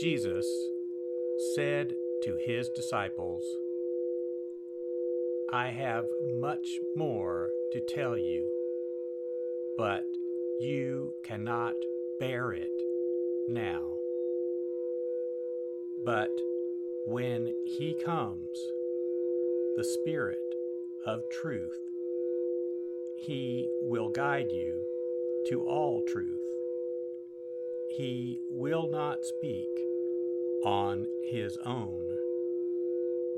Jesus said to his disciples, I have much more to tell you, but you cannot bear it now. But when he comes, the Spirit of truth, he will guide you to all truth. He will not speak on his own,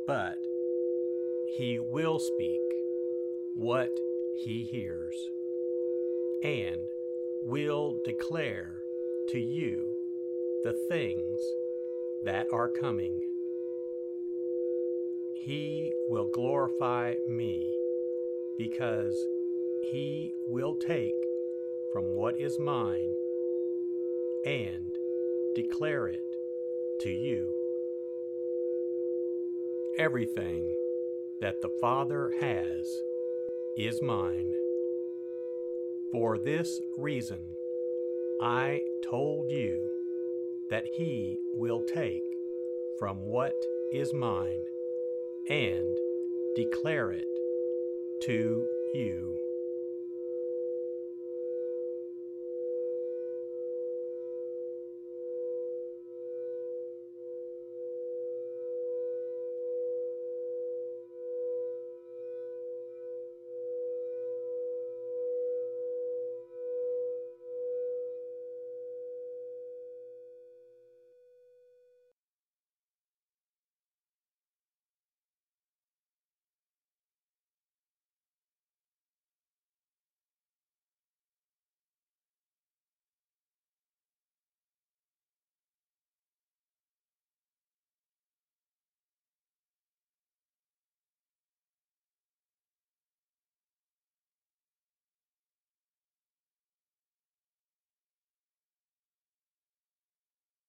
but he will speak what he hears and will declare to you the things that are coming. He will glorify me because he will take from what is mine and declare it to you. Everything that the Father has is mine. For this reason, I told you that He will take from what is mine and declare it to you.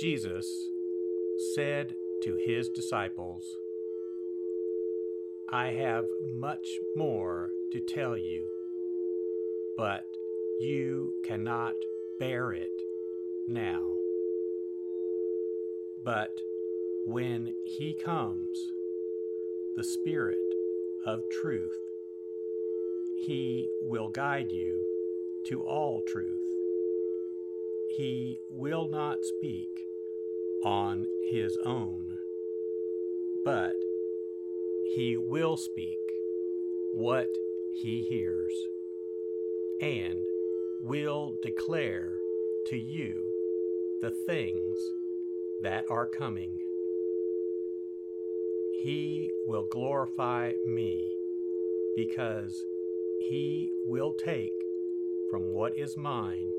Jesus said to his disciples, I have much more to tell you, but you cannot bear it now. But when he comes, the Spirit of truth, he will guide you to all truth. He will not speak on his own, but he will speak what he hears and will declare to you the things that are coming. He will glorify me because he will take from what is mine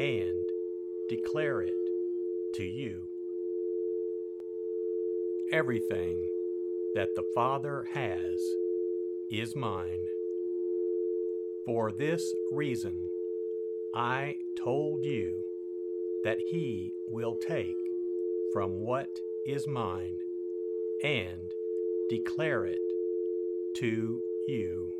and declare it to you. Everything that the Father has is mine. For this reason, I told you that He will take from what is mine and declare it to you.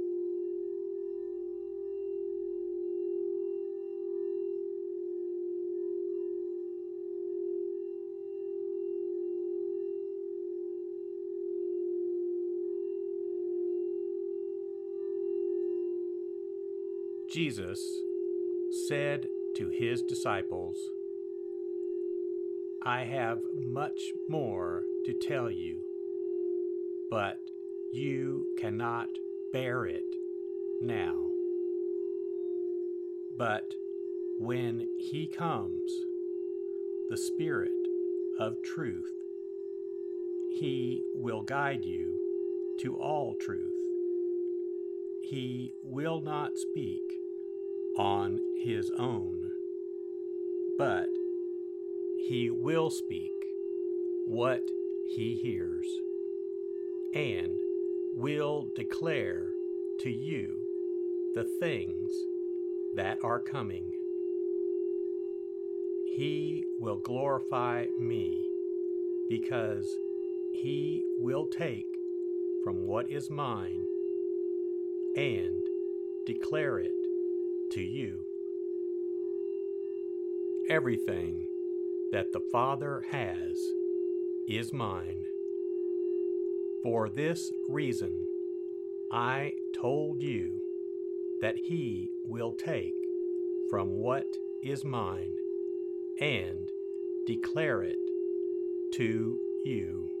Jesus said to his disciples, I have much more to tell you, but you cannot bear it now. But when He comes, the Spirit of truth, He will guide you to all truth. He will not speak on His own, but He will speak what He hears and will declare to you the things that are coming. He will glorify me because he will take from what is mine and declare it to you. Everything that the Father has is mine. For this reason, I told you that he will take from what is mine and declare it to you.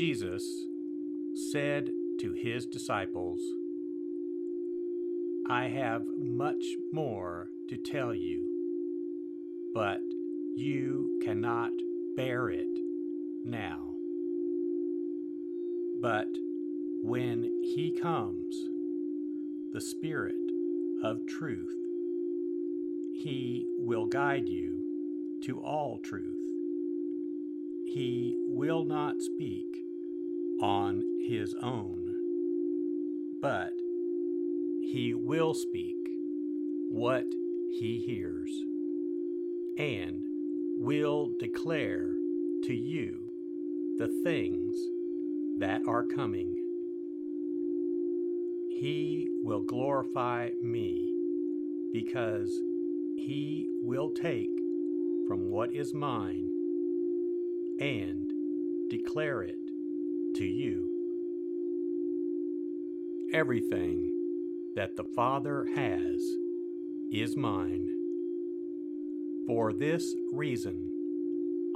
Jesus said to his disciples, I have much more to tell you, but you cannot bear it now. But when he comes, the Spirit of truth, he will guide you to all truth. He will not speak on his own, but he will speak what he hears and will declare to you the things that are coming. He will glorify me because he will take from what is mine and declare it to you. Everything that the Father has is mine. For this reason,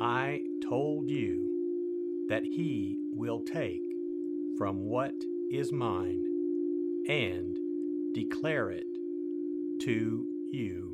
I told you that He will take from what is mine and declare it to you.